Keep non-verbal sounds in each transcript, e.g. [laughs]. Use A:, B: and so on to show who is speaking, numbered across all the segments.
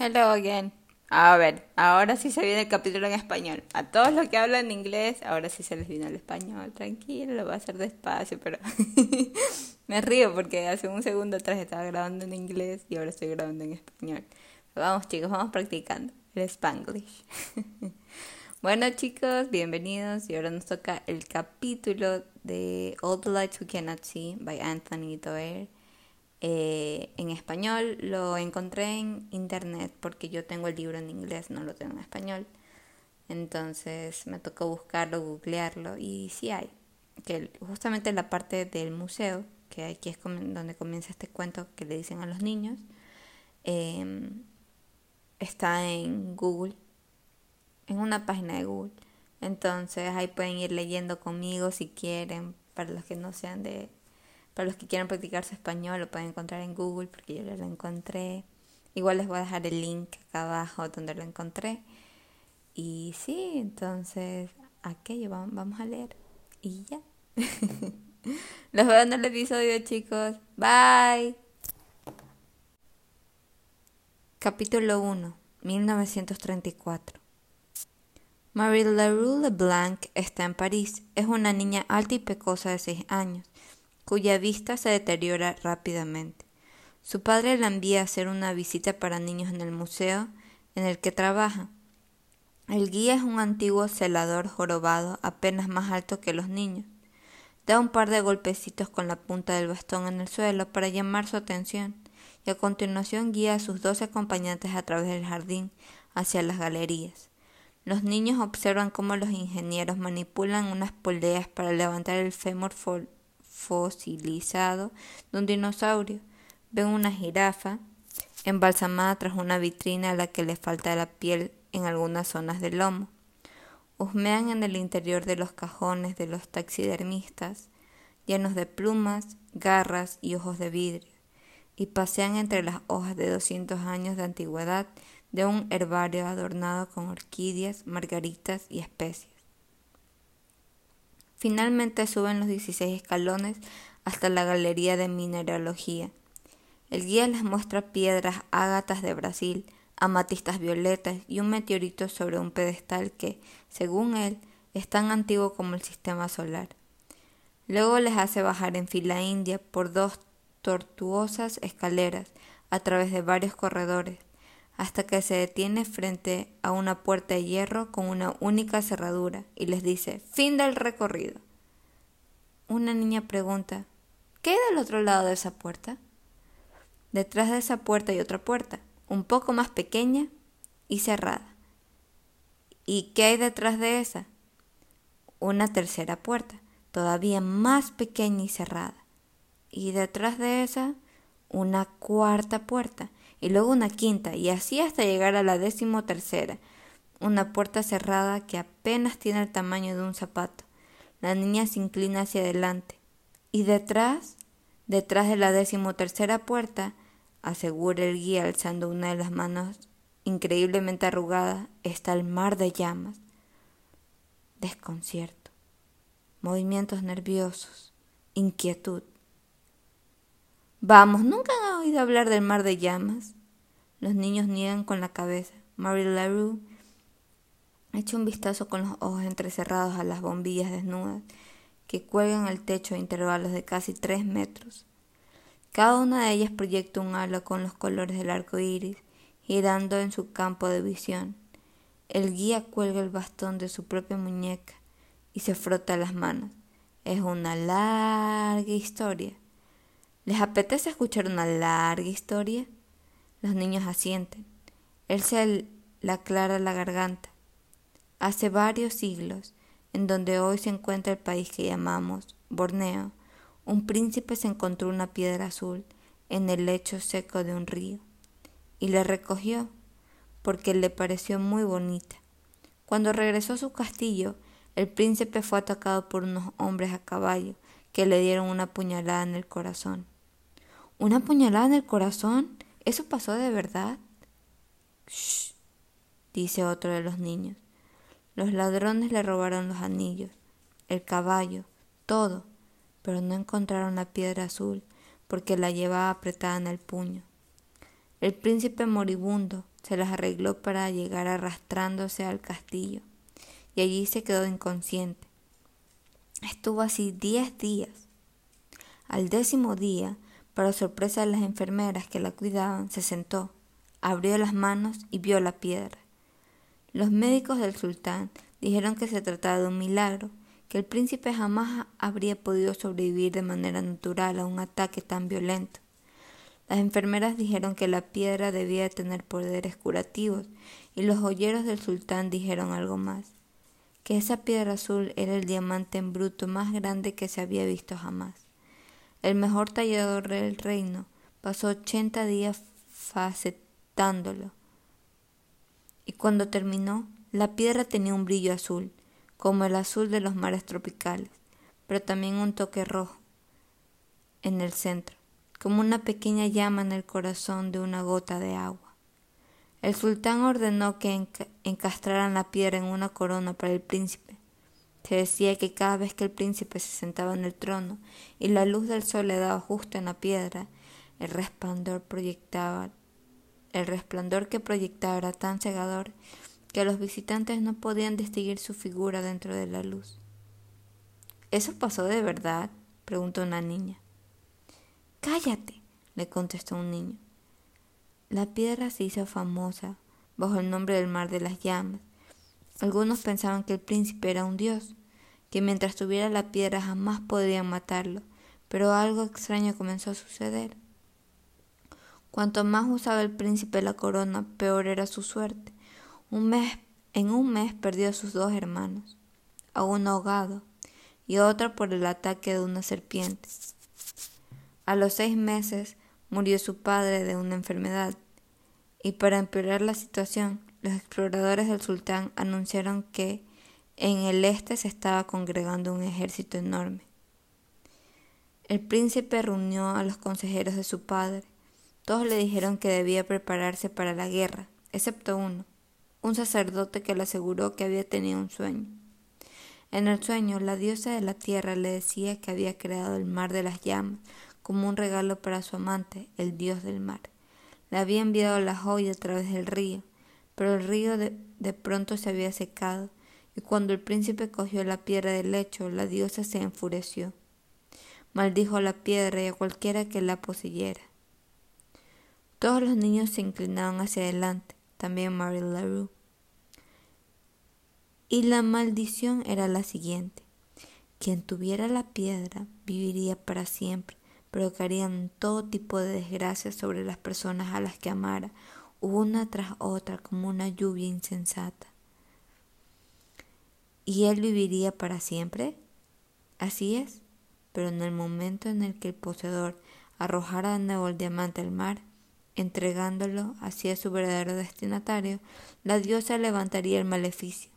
A: Hello again. A ver, ahora sí se viene el capítulo en español. A todos los que hablan inglés, ahora sí se les viene el español. Tranquilo, lo voy a hacer despacio, pero [laughs] me río porque hace un segundo atrás estaba grabando en inglés y ahora estoy grabando en español. vamos chicos, vamos practicando el spanglish. [laughs] bueno chicos, bienvenidos y ahora nos toca el capítulo de All the Lights We Cannot See by Anthony Doerr. Eh, en español lo encontré en internet porque yo tengo el libro en inglés, no lo tengo en español. Entonces me tocó buscarlo, googlearlo y sí hay. Que justamente la parte del museo, que aquí es donde comienza este cuento que le dicen a los niños, em, está en Google, en una página de Google. Entonces ahí pueden ir leyendo conmigo si quieren, para los que no sean de para los que quieran practicar su español lo pueden encontrar en Google porque yo lo encontré. Igual les voy a dejar el link acá abajo donde lo encontré. Y sí, entonces aquello vamos a leer. Y ya. [laughs] Los veo en el episodio, chicos. Bye. Capítulo 1, 1934. Marie Leroux Leblanc está en París. Es una niña alta y pecosa de 6 años cuya vista se deteriora rápidamente. Su padre la envía a hacer una visita para niños en el museo en el que trabaja. El guía es un antiguo celador jorobado apenas más alto que los niños. Da un par de golpecitos con la punta del bastón en el suelo para llamar su atención y a continuación guía a sus dos acompañantes a través del jardín hacia las galerías. Los niños observan cómo los ingenieros manipulan unas poldeas para levantar el fémur fosilizado de un dinosaurio. Ven una jirafa embalsamada tras una vitrina a la que le falta la piel en algunas zonas del lomo. Husmean en el interior de los cajones de los taxidermistas, llenos de plumas, garras y ojos de vidrio, y pasean entre las hojas de doscientos años de antigüedad de un herbario adornado con orquídeas, margaritas y especias. Finalmente suben los 16 escalones hasta la galería de mineralogía. El guía les muestra piedras ágatas de Brasil, amatistas violetas y un meteorito sobre un pedestal que, según él, es tan antiguo como el sistema solar. Luego les hace bajar en fila india por dos tortuosas escaleras a través de varios corredores, hasta que se detiene frente a una puerta de hierro con una única cerradura y les dice fin del recorrido. Una niña pregunta ¿Qué hay del otro lado de esa puerta? Detrás de esa puerta hay otra puerta, un poco más pequeña y cerrada. ¿Y qué hay detrás de esa? Una tercera puerta, todavía más pequeña y cerrada. Y detrás de esa, una cuarta puerta, y luego una quinta, y así hasta llegar a la décimo tercera, una puerta cerrada que apenas tiene el tamaño de un zapato. La niña se inclina hacia adelante. Y detrás, detrás de la decimotercera puerta, asegura el guía alzando una de las manos increíblemente arrugada, está el mar de llamas. Desconcierto, movimientos nerviosos, inquietud. Vamos, ¿nunca han oído hablar del mar de llamas? Los niños niegan con la cabeza. Marie LaRue echa un vistazo con los ojos entrecerrados a las bombillas desnudas que cuelgan al techo a intervalos de casi tres metros. Cada una de ellas proyecta un halo con los colores del arco iris, girando en su campo de visión. El guía cuelga el bastón de su propia muñeca y se frota las manos. Es una larga historia. ¿Les apetece escuchar una larga historia? Los niños asienten. Él se le aclara la garganta. Hace varios siglos, en donde hoy se encuentra el país que llamamos Borneo, un príncipe se encontró una piedra azul en el lecho seco de un río y la recogió porque le pareció muy bonita. Cuando regresó a su castillo, el príncipe fue atacado por unos hombres a caballo que le dieron una puñalada en el corazón. ¿Una puñalada en el corazón? ¿Eso pasó de verdad? Shh, dice otro de los niños. Los ladrones le robaron los anillos, el caballo, todo, pero no encontraron la piedra azul porque la llevaba apretada en el puño. El príncipe moribundo se las arregló para llegar arrastrándose al castillo, y allí se quedó inconsciente. Estuvo así diez días. Al décimo día, para sorpresa de las enfermeras que la cuidaban, se sentó, abrió las manos y vio la piedra. Los médicos del sultán dijeron que se trataba de un milagro, que el príncipe jamás habría podido sobrevivir de manera natural a un ataque tan violento. Las enfermeras dijeron que la piedra debía tener poderes curativos y los joyeros del sultán dijeron algo más, que esa piedra azul era el diamante en bruto más grande que se había visto jamás. El mejor tallador del reino pasó ochenta días facetándolo y cuando terminó la piedra tenía un brillo azul, como el azul de los mares tropicales, pero también un toque rojo en el centro como una pequeña llama en el corazón de una gota de agua. El sultán ordenó que encastraran la piedra en una corona para el príncipe. Se decía que cada vez que el príncipe se sentaba en el trono y la luz del sol le daba justo en la piedra, el resplandor proyectaba el resplandor que proyectaba era tan cegador que los visitantes no podían distinguir su figura dentro de la luz. ¿Eso pasó de verdad? preguntó una niña. Cállate, le contestó un niño. La piedra se hizo famosa bajo el nombre del mar de las llamas. Algunos pensaban que el príncipe era un dios, que mientras tuviera la piedra jamás podrían matarlo, pero algo extraño comenzó a suceder. Cuanto más usaba el príncipe la corona, peor era su suerte. Un mes, en un mes perdió a sus dos hermanos, a uno ahogado y a otro por el ataque de una serpiente. A los seis meses murió su padre de una enfermedad, y para empeorar la situación, los exploradores del sultán anunciaron que en el este se estaba congregando un ejército enorme. El príncipe reunió a los consejeros de su padre. Todos le dijeron que debía prepararse para la guerra, excepto uno, un sacerdote que le aseguró que había tenido un sueño. En el sueño, la diosa de la tierra le decía que había creado el mar de las llamas como un regalo para su amante, el dios del mar. Le había enviado la joya a través del río, pero el río de, de pronto se había secado, y cuando el príncipe cogió la piedra del lecho, la diosa se enfureció. Maldijo la piedra y a cualquiera que la poseyera. Todos los niños se inclinaron hacia adelante, también Mary LaRue. Y la maldición era la siguiente. Quien tuviera la piedra viviría para siempre, provocarían todo tipo de desgracias sobre las personas a las que amara, una tras otra como una lluvia insensata. ¿Y él viviría para siempre? Así es, pero en el momento en el que el poseedor arrojara de nuevo el diamante al mar, entregándolo hacia su verdadero destinatario, la diosa levantaría el maleficio.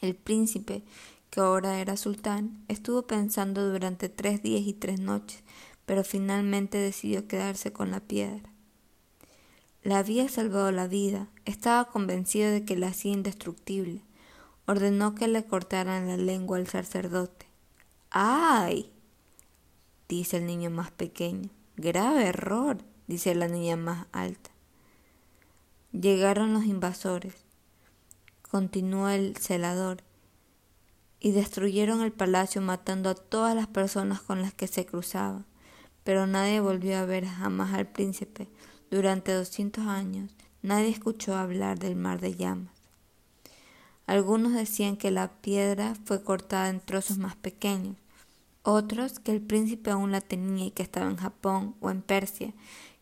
A: El príncipe, que ahora era sultán, estuvo pensando durante tres días y tres noches, pero finalmente decidió quedarse con la piedra. Le había salvado la vida, estaba convencido de que la hacía indestructible. Ordenó que le cortaran la lengua al sacerdote. ¡Ay! dice el niño más pequeño. Grave error, dice la niña más alta. Llegaron los invasores, continuó el celador, y destruyeron el palacio matando a todas las personas con las que se cruzaban. Pero nadie volvió a ver jamás al príncipe. Durante doscientos años nadie escuchó hablar del mar de llamas. Algunos decían que la piedra fue cortada en trozos más pequeños, otros que el príncipe aún la tenía y que estaba en Japón o en Persia,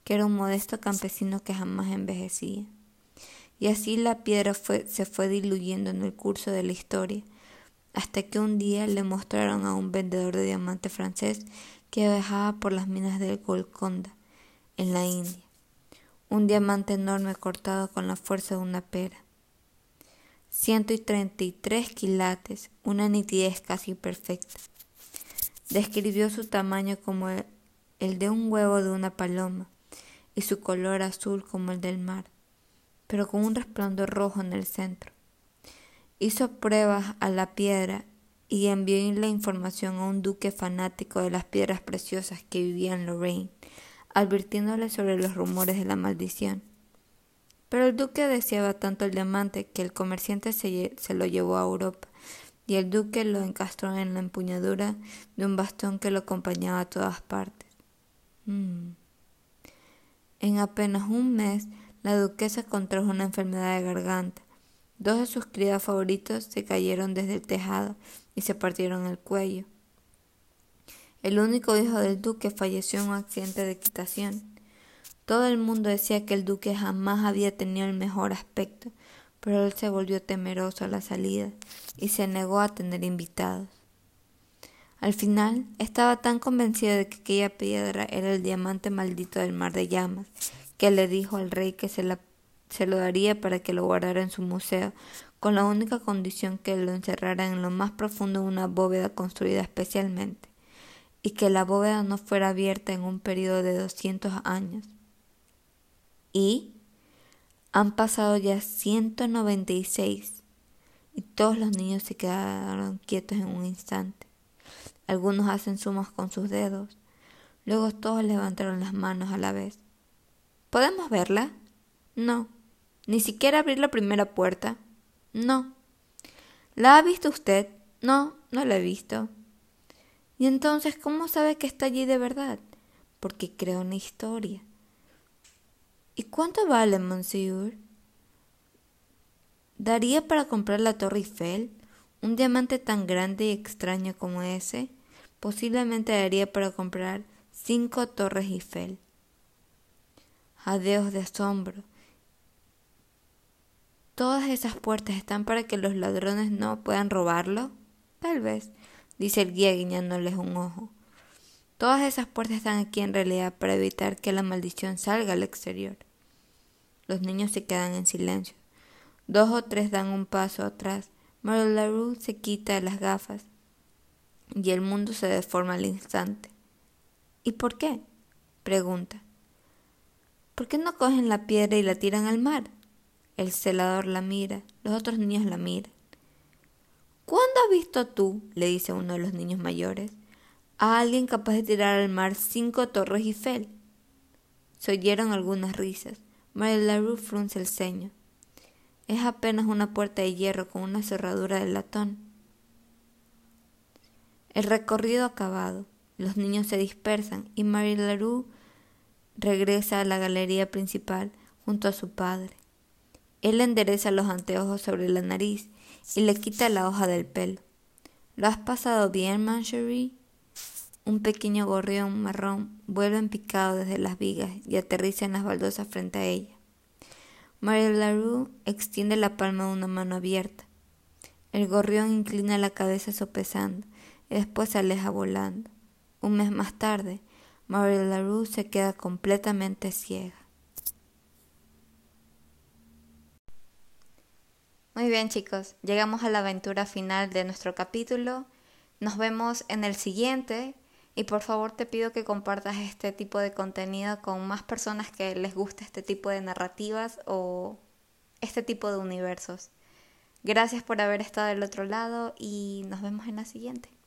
A: que era un modesto campesino que jamás envejecía. Y así la piedra se fue diluyendo en el curso de la historia, hasta que un día le mostraron a un vendedor de diamantes francés que viajaba por las minas de Golconda, en la India. Un diamante enorme cortado con la fuerza de una pera. Ciento y treinta y tres quilates, una nitidez casi perfecta. Describió su tamaño como el de un huevo de una paloma y su color azul como el del mar, pero con un resplandor rojo en el centro. Hizo pruebas a la piedra y envió la información a un duque fanático de las piedras preciosas que vivía en Lorraine, advirtiéndole sobre los rumores de la maldición. Pero el duque deseaba tanto el diamante que el comerciante se, lo llevó a Europa y el duque lo encastró en la empuñadura de un bastón que lo acompañaba a todas partes. Mm. En apenas un mes, la duquesa contrajo una enfermedad de garganta. Dos de sus criados favoritos se cayeron desde el tejado y se partieron el cuello. El único hijo del duque falleció en un accidente de equitación. Todo el mundo decía que el duque jamás había tenido el mejor aspecto, pero él se volvió temeroso a la salida y se negó a tener invitados. Al final estaba tan convencido de que aquella piedra era el diamante maldito del mar de llamas, que le dijo al rey que se, se lo daría para que lo guardara en su museo, con la única condición que lo encerrara en lo más profundo de una bóveda construida especialmente, y que la bóveda no fuera abierta en un periodo de doscientos años. Y han pasado ya ciento noventa y seis, y todos los niños se quedaron quietos en un instante. Algunos hacen sumas con sus dedos. Luego todos levantaron las manos a la vez. ¿Podemos verla? No. ¿Ni siquiera abrir la primera puerta? No. ¿La ha visto usted? No, no la he visto. ¿Y entonces cómo sabe que está allí de verdad? Porque creo una historia. ¿Y cuánto vale, monsieur? ¿Daría para comprar la Torre Eiffel? ¿Un diamante tan grande y extraño como ese? Posiblemente daría para comprar cinco torres Eiffel. Jadeos de asombro. ¿Todas esas puertas están para que los ladrones no puedan robarlo? Tal vez, dice el guía guiñándoles un ojo. Todas esas puertas están aquí en realidad para evitar que la maldición salga al exterior. Los niños se quedan en silencio. Dos o tres dan un paso atrás. Larue se quita las gafas y el mundo se deforma al instante. ¿Y por qué? pregunta. ¿Por qué no cogen la piedra y la tiran al mar? El celador la mira, los otros niños la miran. ¿Cuándo has visto tú, le dice uno de los niños mayores, a alguien capaz de tirar al mar cinco torres Eiffel? Se oyeron algunas risas. Mary LaRue frunce el ceño. Es apenas una puerta de hierro con una cerradura de latón. El recorrido acabado, los niños se dispersan y Marie Leroux regresa a la galería principal junto a su padre. Él endereza los anteojos sobre la nariz y le quita la hoja del pelo. ¿Lo has pasado bien, Mancherie? Un pequeño gorrión marrón vuelve en picado desde las vigas y aterriza en las baldosas frente a ella. Marie Larue extiende la palma de una mano abierta. El gorrión inclina la cabeza sopesando y después se aleja volando. Un mes más tarde, Marie LaRue se queda completamente ciega. Muy bien chicos, llegamos a la aventura final de nuestro capítulo. Nos vemos en el siguiente y por favor te pido que compartas este tipo de contenido con más personas que les guste este tipo de narrativas o este tipo de universos. Gracias por haber estado del otro lado y nos vemos en la siguiente.